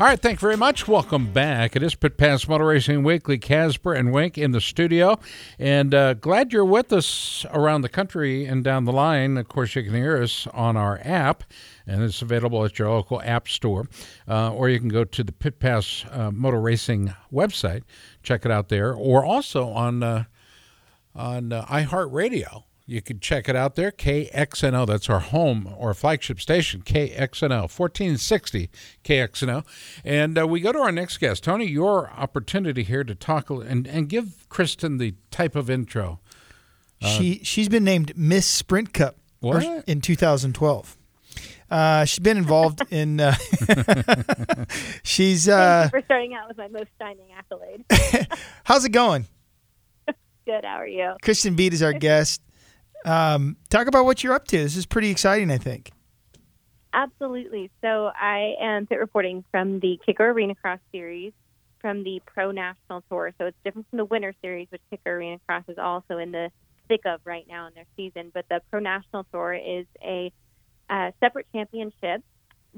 All right, thank you very much. Welcome back. It is Pit Pass Motor Racing Weekly. Casper and Wink in the studio, and uh, glad you're with us around the country and down the line. Of course, you can hear us on our app, and it's available at your local app store, uh, or you can go to the Pit Pass uh, Motor Racing website, check it out there, or also on uh, on uh, iHeartRadio. You can check it out there, KXNO. That's our home or flagship station, KXNO, 1460 KXNO. And uh, we go to our next guest. Tony, your opportunity here to talk and, and give Kristen the type of intro. she she's been named Miss Sprint Cup What? in 2012. Uh, she's been involved in. Uh, she's. Uh, you for starting out with my most shining accolade. how's it going? Good. How are you? Kristen Beat is our guest. Um, talk about what you're up to. This is pretty exciting, I think. Absolutely. So I am pit reporting from the Kicker Arena Cross Series from the Pro National Tour. So it's different from the Winter Series, which Kicker Arena Cross is also in the thick of right now in their season. But the Pro National Tour is a uh, separate championship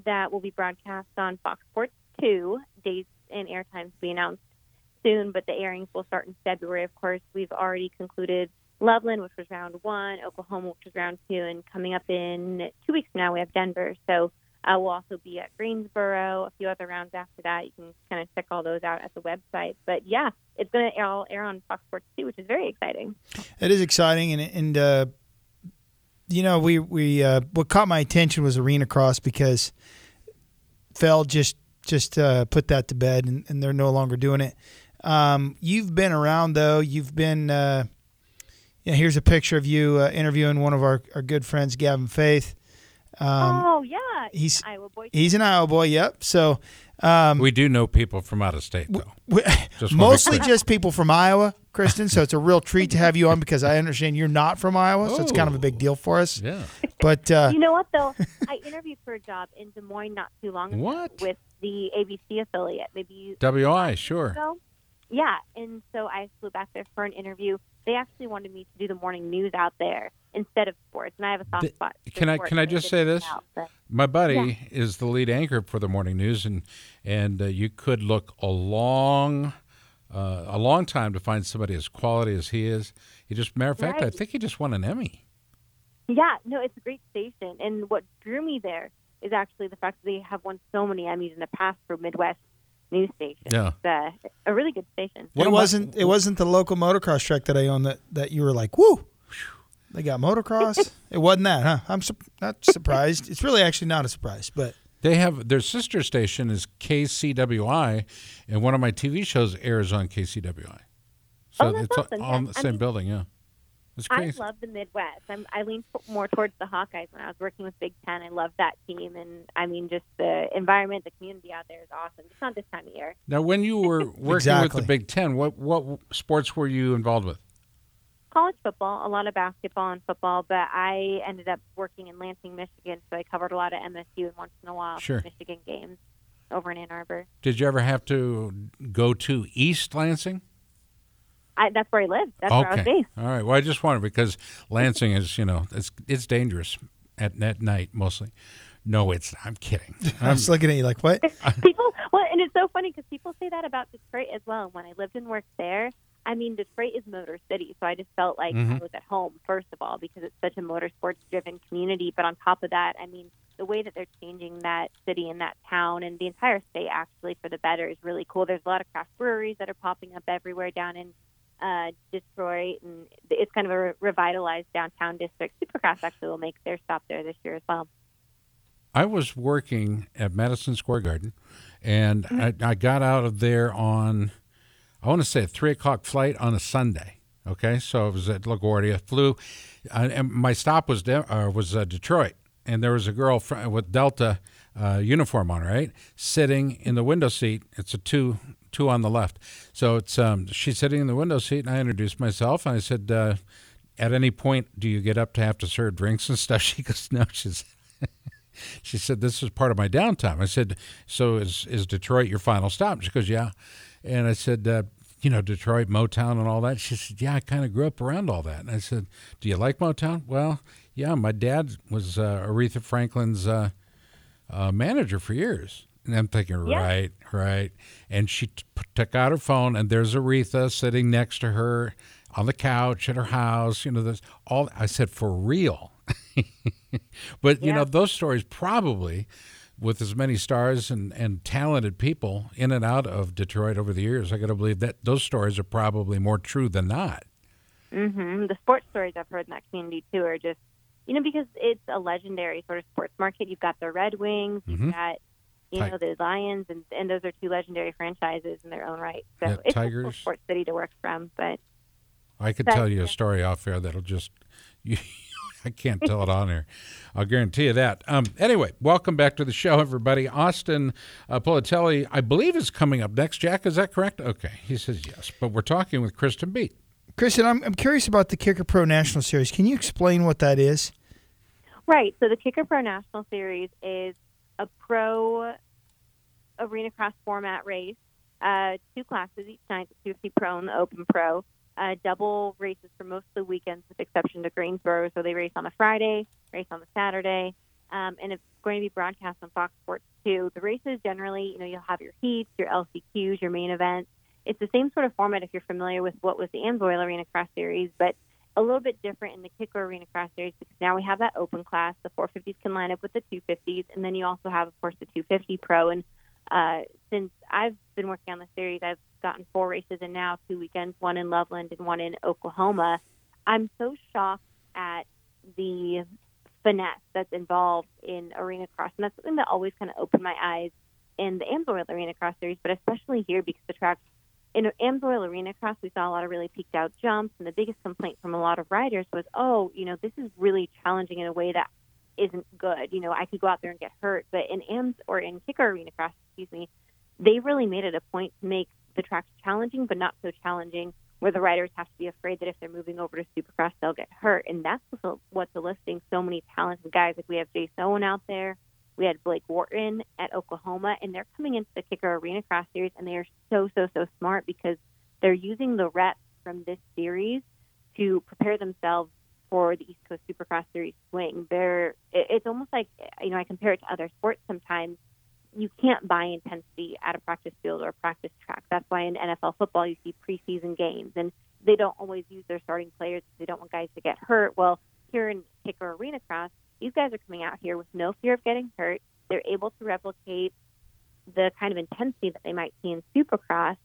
that will be broadcast on Fox Sports 2. Dates and air times to be announced soon, but the airings will start in February. Of course, we've already concluded Loveland, which was round one, Oklahoma, which was round two, and coming up in two weeks from now, we have Denver. So uh, we'll also be at Greensboro, a few other rounds after that. You can kind of check all those out at the website. But yeah, it's going to all air on Fox Sports 2, which is very exciting. It is exciting, and and uh, you know we we uh, what caught my attention was Arena Cross because Feld just just uh, put that to bed, and, and they're no longer doing it. Um, you've been around though. You've been. Yeah, here's a picture of you uh, interviewing one of our, our good friends, Gavin Faith. Um, oh, yeah. he's- Iowa boy. He's an Iowa boy. Yep. So um, We do know people from out of state, though. we- Just mostly just people from Iowa, Kristen. So it's a real treat to have you on because I understand you're not from Iowa, so it's kind of a big deal for us. Yeah. But uh, You know what, though? I interviewed for a job in Des Moines not too long ago What? with the ABC affiliate. Maybe you WI, sure. ago. Yeah, and so I flew back there for an interview. They actually wanted me to do the morning news out there instead of sports, and I have a soft Th- spot. for can I- can I just say this? out, My buddy is the lead anchor for the morning news, and and uh, you could look a long, uh, a long time to find somebody as quality as he is. He just, matter of fact, I think he just won an Emmy. Yeah, no, it's a great station, and what drew me there is actually the fact that they have won so many Emmys in the past for Midwest news station. Yeah. It's uh, a really good station. What it wasn't it wasn't the local motocross track that I own that, that you were like, woo, they got motocross. it wasn't that, huh? I'm su- not surprised. It's really actually not a surprise, but They have their sister station is KCWI, and one of my TV shows airs on KCWI. So Oh, that's it's awesome. on Yeah, the I same mean- building. Yeah, it's I love the Midwest. I'm, I lean t- more towards the Hawkeyes when I was working with Big Ten. I love that team, and I mean, just the environment, the community out there is awesome. It's not this time of year. now, when you were working with the Big Ten, what what sports were you involved with? College football, a lot of basketball and football, but I ended up working in Lansing, Michigan, so I covered a lot of MSU and once in a while Sure. Michigan games over in Ann Arbor. Did you ever have to go to East Lansing? I, that's where I lived. That's where I was okay. based. All right. Well, I just wondered because Lansing is, you know, it's it's dangerous at at night mostly. No, it's. I'm kidding. I I'm, was looking at you like, what? people well and it's so funny because people say that about detroit as well when i lived and worked there i mean detroit is motor city so i just felt like Mhm. i was at home first of all because it's such a motorsports driven community but on top of that i mean the way that they're changing that city and that town and the entire state actually for the better is really cool there's a lot of craft breweries that are popping up everywhere down in uh, Detroit, and it's kind of a re- revitalized downtown district. Supercross actually will make their stop there this year as well. I was working at Madison Square Garden, and I, I got out of there on, I want to say a three o'clock flight on a Sunday, Okay, so it was at LaGuardia. Flew, uh, and my stop was De- uh, was uh, Detroit, and there was a girl fr- with Delta uh, uniform on, right, sitting in the window seat. It's a two two on the left. So it's um, she's sitting in the window seat, and I introduced myself, and I said, uh, "At any point, do you get up to have to serve drinks and stuff?" She goes, "No." She's she said, "This is part of my downtime." I said, "So is is Detroit your final stop?" She goes, "Yeah," and I said. Uh, you know, Detroit, Motown, and all that. She said, Yeah, I kind of grew up around all that. And I said, Do you like Motown? Well, yeah, my dad was uh, Aretha Franklin's uh, uh, manager for years. And I'm thinking, Yeah. right, right. And she t- took out her phone, and there's Aretha sitting next to her on the couch at her house. You know, this all. I said, for real. but you know, those stories probably, with as many stars and and talented people in and out of Detroit over the years, I got to believe that those stories are probably more true than not. hmm The sports stories I've heard in that community too are just, you know, because it's a legendary sort of sports market. You've got the Red Wings, you've got, you Ti- know, the Lions, and and those are two legendary franchises in their own right. So Yeah, it's a Tigers. cool sports city to work from. But I could That- tell you a story off air that'll just you, I can't tell it on air. I'll guarantee you that. Um, anyway, welcome back to the show, everybody. Austin uh, Politelli, I believe, is coming up next. Jack, is that correct? Okay, he says yes. But we're talking with Kristen Beat. Kristen, I'm, I'm curious about the Kicker Pro National Series. Can you explain what that is? Right. So the Kicker Pro National Series is a pro arena cross format race. Uh, two classes each night, the 250 Pro and the Open Pro. Uh, double races for most of the weekends, with exception to Greensboro. So they race on a Friday, race on the Saturday, um, and it's going to be broadcast on Fox Sports 2. The races generally, you know, you'll have your heats, your LCQs, your main events. It's the same sort of format if you're familiar with what was the Amsoil Arena Cross Series, but a little bit different in the Kicker Arena Cross Series because now we have that open class. The 450s can line up with the 250s, and then you also have, of course, the 250 Pro. And uh, since I've been working on the series, I've gotten four races and now, two weekends, one in Loveland and one in Oklahoma. I'm so shocked at the finesse that's involved in arena cross, and that's something that always kind of opened my eyes in the Amsoil Arena Cross Series, but especially here because the track in Amsoil Arena Cross, we saw a lot of really peaked out jumps, and the biggest complaint from a lot of riders was, "Oh, you know, this is really challenging in a way that isn't good. You know, I could go out there and get hurt." But in Ams or in Kicker Arena Cross, excuse me, they really made it a point to make the tracks challenging, but not so challenging where the riders have to be afraid that if they're moving over to Supercross, they'll get hurt. And that's what's, what's eliciting so many talented guys. Like we have Jace Owen out there. We had Blake Wharton at Oklahoma, and they're coming into the Kicker Arena Cross Series, and they are so, so, so smart because they're using the reps from this series to prepare themselves for the East Coast Supercross Series swing. They're, it's almost like, you know, I compare it to other sports sometimes. You can't buy intensity at a practice field or a practice track. That's why in NFL football you see preseason games, and they don't always use their starting players. They don't want guys to get hurt. Well, here in Kicker Arena Cross, these guys are coming out here with no fear of getting hurt. They're able to replicate the kind of intensity that they might see in Supercross,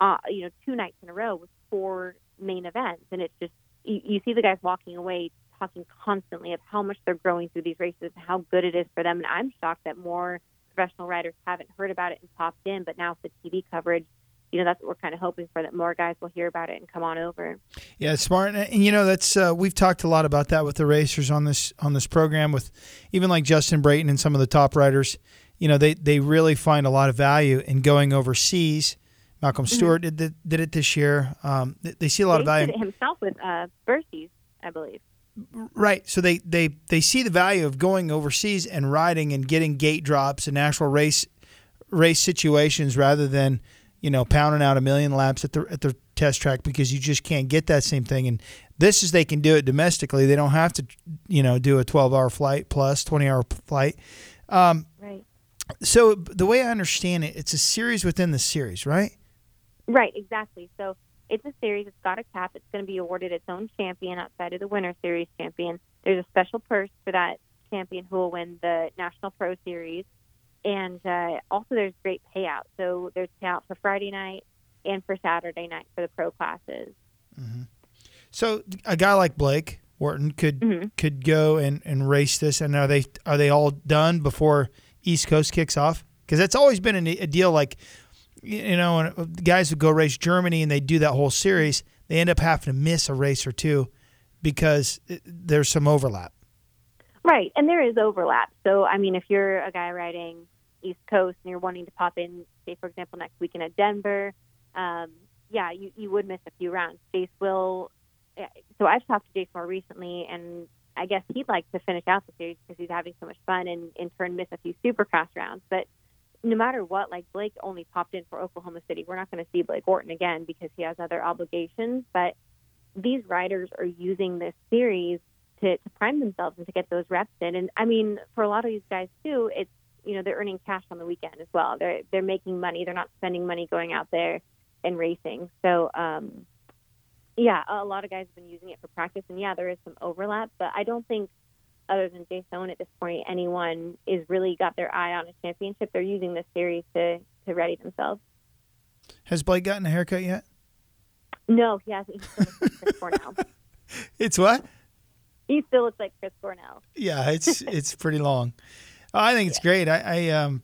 uh, you know, two nights in a row with four main events, and it's just you, you see the guys walking away talking constantly of how much they're growing through these races and how good it is for them. And I'm shocked that more professional riders haven't heard about it and popped in, but now with the TV coverage, you know, that's what we're kind of hoping for that more guys will hear about it and come on over. Yeah, smart, and, and you know that's uh, we've talked a lot about that with the racers on this on this program, with even like Justin Brayton and some of the top riders. You know, they they really find a lot of value in going overseas. Malcolm Stewart did did, did it this year. Um, they, they see a lot of value. did it himself with uh, Bercies, I believe. Right. So they, they, they see the value of going overseas and riding and getting gate drops and actual race race situations rather than, you know, pounding out a million laps at the at the test track because you just can't get that same thing. And this is they can do it domestically. They don't have to, you know, do a 12 hour flight plus 20 hour flight. Um, Right. so the way I understand it, it's a series within the series, right? Right, exactly. So it's a series. It's got a cap. It's going to be awarded its own champion outside of the winner Series champion. There's a special purse for that champion who will win the National Pro Series. And uh, also, there's great payout. So there's payout for Friday night and for Saturday night for the pro classes. So a guy like Blake Wharton could Mhm. could go and, and race this, and are they are they all done before East Coast kicks off? Because that's always been a, a deal. Like you know, when guys would go race Germany and they do that whole series. they end up having to miss a race or two because there's some overlap. Right, and there is overlap. So, I mean, if you're a guy riding East Coast and you're wanting to pop in, say, for example, next weekend at Denver, um, yeah, you, you would miss a few rounds. Jace will. So I've talked to Jace more recently, and I guess he'd like to finish out the series because he's having so much fun, and in turn miss a few Supercross rounds. But no matter what, like Blake only popped in for Oklahoma City. We're not going to see Blake Wharton again because he has other obligations. But these riders are using this series to, to prime themselves and to get those reps in. And I mean, for a lot of these guys too, it's you know they're earning cash on the weekend as well. They're they're making money. They're not spending money going out there and racing. So um, yeah, a lot of guys have been using it for practice, and yeah, there is some overlap. But I don't think other than Jason at this point, anyone is really got their eye on a championship. They're using this series to to ready themselves. Has Blake gotten a haircut yet? No, he hasn't. He still looks like It's what? He still looks like Chris Cornell. Yeah, it's it's pretty long. I think it's great. I, I um,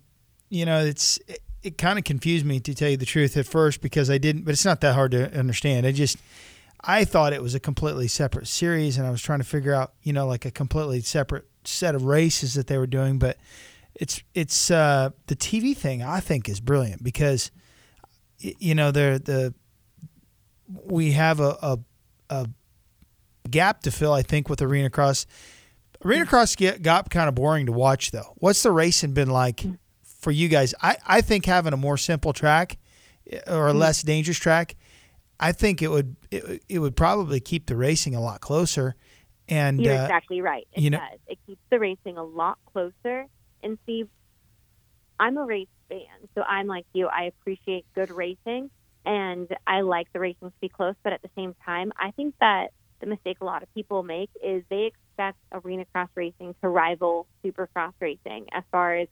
you know, it's it, it kind of confused me to tell you the truth at first because I didn't, but it's not that hard to understand. I just I thought it was a completely separate series, and I was trying to figure out, you know, like a completely separate set of races that they were doing. But it's it's uh, the TV thing. I think is brilliant because you know they're the we have a, a, a gap to fill. I think with Arena Cross. Arena Cross get, got kind of boring to watch though. What's the racing been like hmm. for you guys? I, I think having a more simple track eh, or a hmm. less dangerous track I think it would it, it would probably keep the racing a lot closer. And You're uh, exactly right. It you know- does. It keeps the racing a lot closer. And see, I'm a race fan, so I'm like you. I appreciate good racing, and I like the racing to be close. But at the same time, I think that the mistake a lot of people make is they expect arena cross racing to rival supercross racing as far as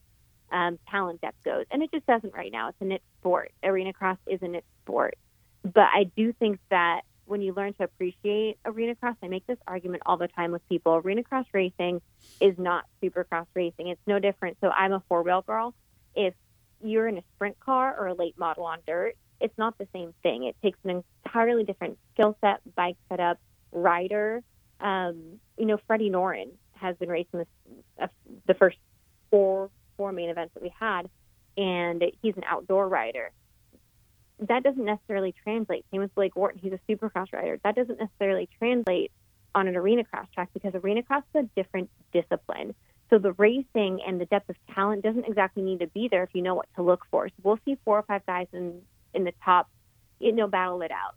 um, talent depth goes, and it just doesn't right now. It's a niche sport. Arena cross is a niche sport. But I do think that when you learn to appreciate arena cross, I make this argument all the time with people. Arena cross racing is not supercross racing. It's no different. So I'm a four wheel girl. If you're in a sprint car or a late model on dirt, it's not the same thing. It takes an entirely different skill set, bike setup, rider. Um, you know, Freddie Noren has been racing this, uh, the first four four main events that we had, and he's an outdoor rider that doesn't necessarily translate. Same with Blake Wharton, he's a supercross rider. That doesn't necessarily translate on an arena cross track because arena cross is a different discipline. So the racing and the depth of talent doesn't exactly need to be there if you know what to look for. So we'll see four or five guys in in the top, you know, battle it out.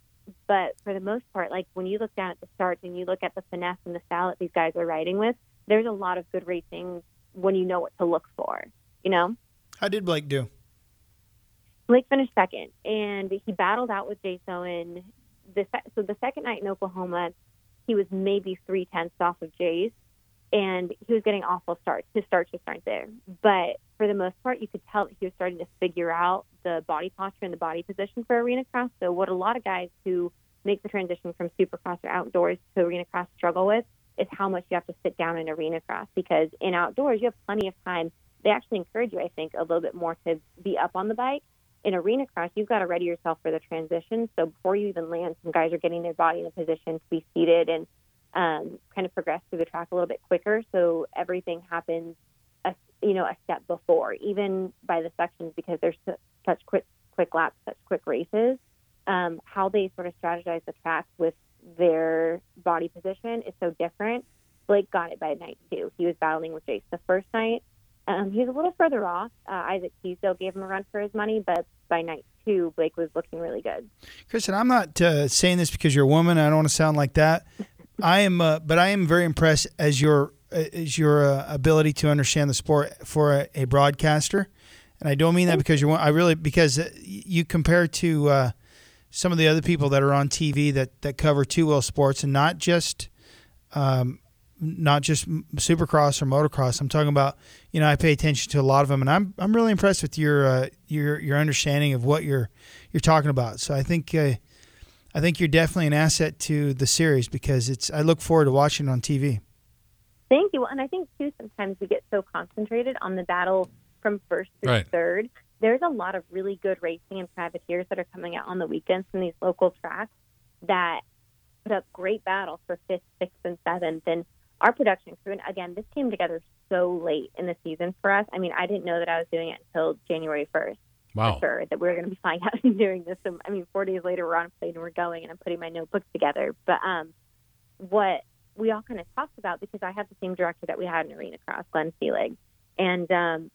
But for the most part, like when you look down at the starts and you look at the finesse and the style that these guys are riding with, there's a lot of good racing when you know what to look for. You know. how did Blake do? Blake finished second, and he battled out with Jace Owen. The se- so the second night in Oklahoma, he was maybe three tenths off of Jace, and he was getting awful starts. His starts just aren't there. But for the most part, you could tell that he was starting to figure out the body posture and the body position for arena cross. So what a lot of guys who make the transition from supercross or outdoors to arena cross struggle with is how much you have to sit down in arena cross because in outdoors you have plenty of time. They actually encourage you, I think, a little bit more to be up on the bike in arena cross, you've got to ready yourself for the transition. So before you even land, some guys are getting their body in a position to be seated and um, kind of progress through the track a little bit quicker. So everything happens, a, you know, a step before, even by the sections because there's such quick, quick laps, such quick races. Um, how they sort of strategize the track with their body position is so different. Blake got it by night two. He was battling with Jace the first night. Um, he was a little further off. Uh, Isaac Teasdale gave him a run for his money, but by night two, Blake was looking really good. Kristen, I'm not uh, saying this because you're a woman. I don't want to sound like that. I am, uh, but I am very impressed as your as your uh, ability to understand the sport for a, a, broadcaster. And I don't mean that because you're. I really because uh, you compare to uh, some of the other people that are on TV that that cover two wheel sports and not just. Um, not just supercross or motocross. I'm talking about, you know, I pay attention to a lot of them, and I'm I'm really impressed with your uh, your your understanding of what you're you're talking about. So I think uh, I think you're definitely an asset to the series because it's. I look forward to watching it on TV. Thank you, and I think too sometimes we get so concentrated on the battle from first to Right. third. There's a lot of really good racing and privateers that are coming out on the weekends from these local tracks that put up great battles for fifth, sixth, and seventh. And our production crew, and again, this came together so late in the season for us. I mean, I didn't know that I was doing it until January 1st. Wow. For sure, that we were going to be flying out and doing this. So, I mean, four days later, we're on a plane and we're going, and I'm putting my notebooks together. But um, what we all kind of talked about, because I had the same director that we had in Arena Cross, Glenn Seelig. And um,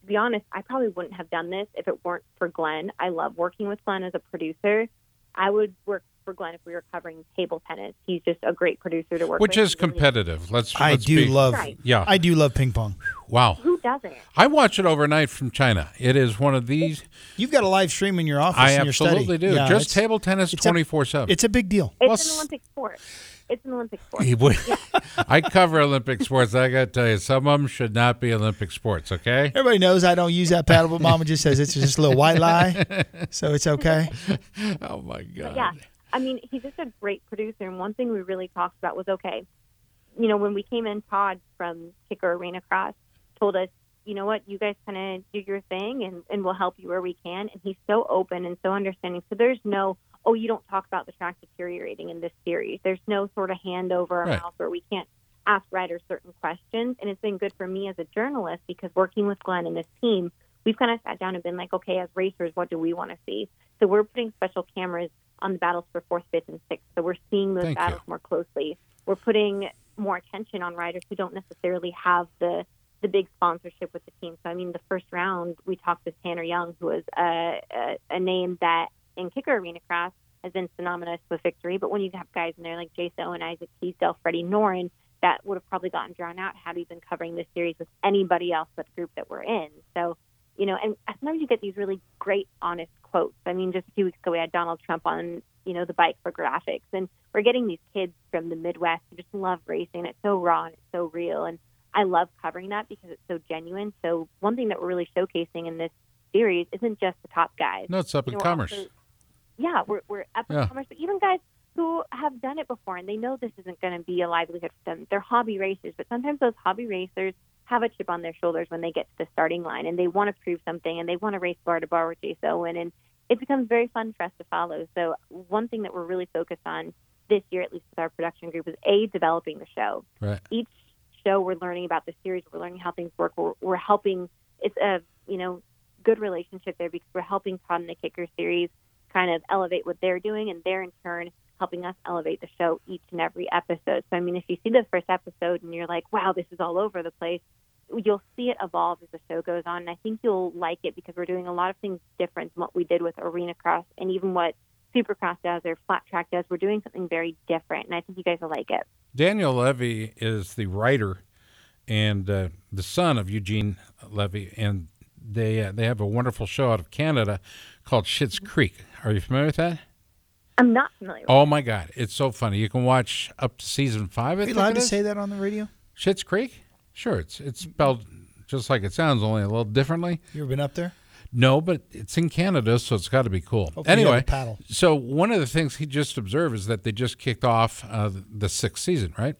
to be honest, I probably wouldn't have done this if it weren't for Glenn. I love working with Glenn as a producer. I would work for Glenn if we were covering table tennis. He's just a great producer to work Which with. Which is competitive. Let's. I let's do be- love. Right. Yeah. I do love ping pong. Wow. Who doesn't? I watch it overnight from China. It is one of these. You've got a live stream in your office. I in your study. absolutely do. Yeah, Just table tennis, twenty four seven. It's a big deal. It's Well, an Olympic sport. It's an Olympic sport. He I cover Olympic sports. I got to tell you, some of them should not be Olympic sports. Okay. Everybody knows I don't use that paddle, but Mama just says it's just a little white lie, so it's okay. Oh my God. yeah. I mean, he's just a great producer. And one thing we really talked about was okay, you know, when we came in, Todd from Kicker Arena Cross told us, you know what, you guys kind of do your thing and, and we'll help you where we can. And he's so open and so understanding. So there's no, oh, you don't talk about the track deteriorating in this series. There's no sort of hand over our Right. mouth where we can't ask riders certain questions. And it's been good for me as a journalist because working with Glenn and his team, we've kind of sat down and been like, okay, as racers, what do we want to see? So we're putting special cameras on the battles for fourth, fifth, and sixth. So we're seeing those Thank battles you. more closely. We're putting more attention on riders who don't necessarily have the the big sponsorship with the team. So I mean, the first round we talked with Tanner Young, who was a, a, a name that in Kicker Arena Cross has been synonymous with victory. But when you have guys in there like Jace Owen, Isaac Teasdale, Freddie Noren, that would have probably gotten drawn out had we been covering this series with anybody else but the group that we're in. So you know, and sometimes you get these really great, honest quotes. I mean, just a few weeks ago, we had Donald Trump on, you know, the bike for graphics, and we're getting these kids from the Midwest who just love racing. It's so raw and it's so real, and I love covering that because it's so genuine. So one thing that we're really showcasing in this series isn't just the top guys. No, it's up You in know, commerce. also- yeah, we're we're up in commerce, but even guys who have done it before and they know this isn't going to be a livelihood for them. They're hobby racers, but sometimes those hobby racers have a chip on their shoulders when they get to the starting line and they want to prove something and they want to race bar to bar with Jace Owen and it becomes very fun for us to follow. So one thing that we're really focused on this year, at least with our production group, is a developing the show Right. each show we're learning about the series we're learning how things work we're, we're helping it's a you know good relationship there because we're helping todd and the kicker series kind of elevate what they're doing and they're in turn helping us elevate the show each and every episode so i mean if you see the first episode and you're like wow this is all over the place you'll see it evolve as the show goes on and i think you'll like it because we're doing a lot of things different than what we did with arena cross and even what supercross does or flat track does we're doing something very different and i think you guys will like it Daniel Levy is the writer and uh, the son of Eugene Levy, and they uh, they have a wonderful show out of Canada called Schitt's Creek. Are you familiar with that? I'm not familiar with Oh my God, it's so funny. You can watch up to season five. I Are you allowed to say that on the radio? Schitt's Creek? Sure, it's it's spelled just like it sounds, only a little differently. You ever been up there? No, but it's in Canada, so it's got to be cool. Hopefully anyway, paddle. so one of the things he just observed is that they just kicked off uh, the sixth season, right?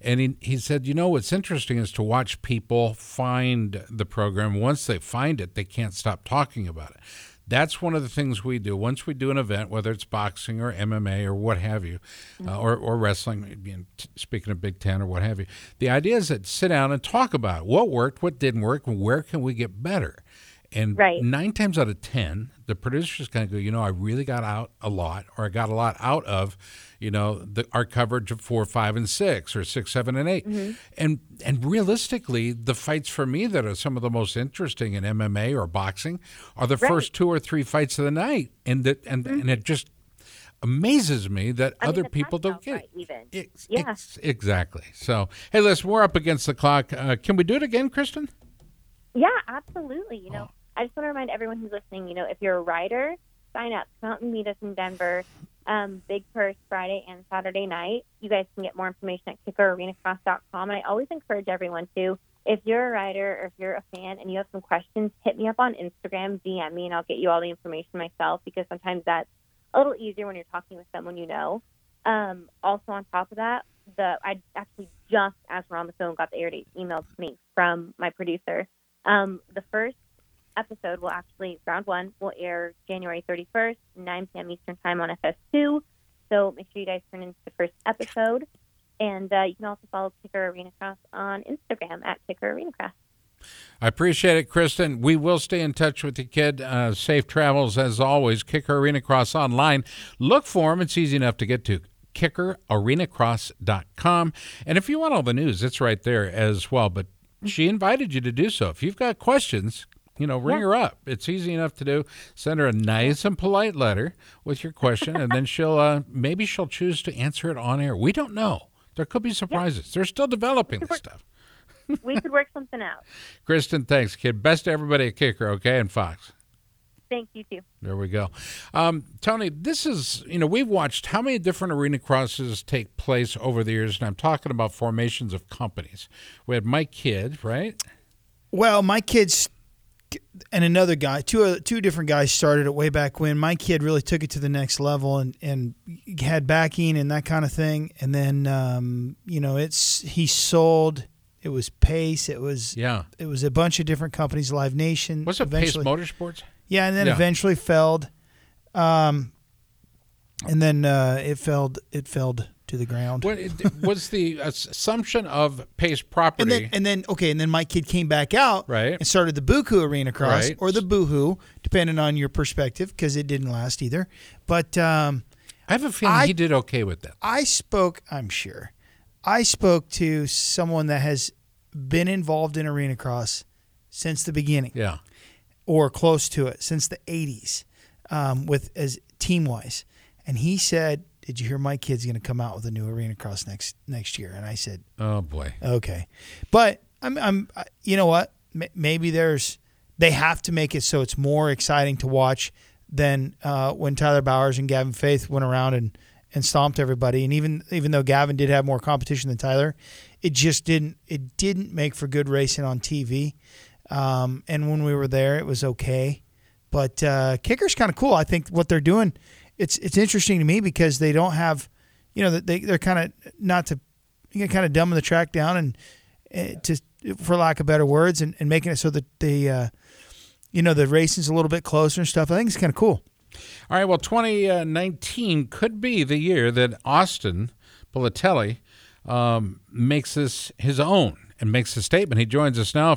And he, he said, you know, what's interesting is to watch people find the program. Once they find it, they can't stop talking about it. That's one of the things we do. Once we do an event, whether it's boxing or MMA or what have you, uh, or, or wrestling, speaking of Big Ten or what have you, the idea is that sit down and talk about it. what worked, what didn't work, and where can we get better. And Right. nine times out of ten, the producer's going to go, you know, I really got out a lot, or I got a lot out of, you know, the, our coverage of four, five, and six, or six, seven, and 8 And and realistically, the fights for me that are some of the most interesting in MMA or boxing are the first two or three fights of the night, and that and and it just amazes me that I mean, other the people don't get it. even. Ex- Yeah. ex- exactly. So, hey, listen, we're up against the clock. Uh, can we do it again, Kristen? Yeah, absolutely. You know. I just want to remind everyone who's listening, you know, if you're a rider, sign up. Come out and meet us in Denver. Um, Big Purse Friday and Saturday night. You guys can get more information at kickerarenacross.com. And I always encourage everyone to, if you're a rider or if you're a fan and you have some questions, hit me up on Instagram, DM me, and I'll get you all the information myself because sometimes that's a little easier when you're talking with someone you know. Um, also, on top of that, the I actually just as we're on the phone got the air date emailed to me from my producer. Um, the first episode will actually round one will air January 31st, 9 p.m. Eastern time on FS2. So make sure you guys turn into the first episode. And uh, you can also follow Kicker Arena Cross on Instagram at Kicker Arena Cross. I appreciate it, Kristen. We will stay in touch with you, kid. Uh, safe travels as always. Kicker Arena Cross online. Look for them. It's easy enough to get to. KickerArenaCross.com. And if you want all the news, it's right there as well. But she invited you to do so. If you've got questions, you know, ring her up. It's easy enough to do. Send her a nice and polite letter with your question, and then she'll uh, maybe she'll choose to answer it on air. We don't know. There could be surprises. They're still developing this stuff. we could work something out. Kristen, thanks, kid. Best to everybody at Kicker, okay, and Fox. Thank you too. There we go. Um, Tony, this is, you know, we've watched how many different arena crosses take place over the years, and I'm talking about formations of companies. We had Mike Kidd, right? Well, Mike Kidd's and another guy, two uh, two different guys started it way back when. Mike Kidd really took it to the next level and and had backing and that kind of thing. And then um, you know, it's he sold. It was Pace. It was Yeah. it was a bunch of different companies. Live Nation. Was it Pace Motorsports? Yeah, and then Yeah. eventually failed. Um, and then uh, it failed. It failed to the ground. What was the assumption of Pace property? And then, and then, okay, and then Mike Kidd came back out Right. and started the Buku Arena Cross Right. or the Boohoo, depending on your perspective, because it didn't last either. But um, I have a feeling I- he did okay with that. I spoke, I'm sure, I spoke to someone that has been involved in Arena Cross since the beginning Yeah. or close to it since the 80s um, with as team wise. And he said, Did you hear Mike Kidd's going to come out with a new Arena Cross next next year? And I said, Oh boy. Okay, but I'm, I'm, you know what? Maybe there's, they have to make it so it's more exciting to watch than uh, when Tyler Bowers and Gavin Faith went around and and stomped everybody. And even even though Gavin did have more competition than Tyler, it just didn't it didn't make for good racing on TV. Um, and when we were there, it was okay. But uh, kicker's kind of cool. I think what they're doing, it's it's interesting to me because they don't have, you know, they they're kind of not to, you know, kind of dumbing the track down and uh, to for lack of better words and, and making it so that the, uh, you know, the racing's a little bit closer and stuff. I think it's kind of cool. All right. Well, 2019 could be the year that Austin Politelli um, makes this his own and makes a statement. He joins us now.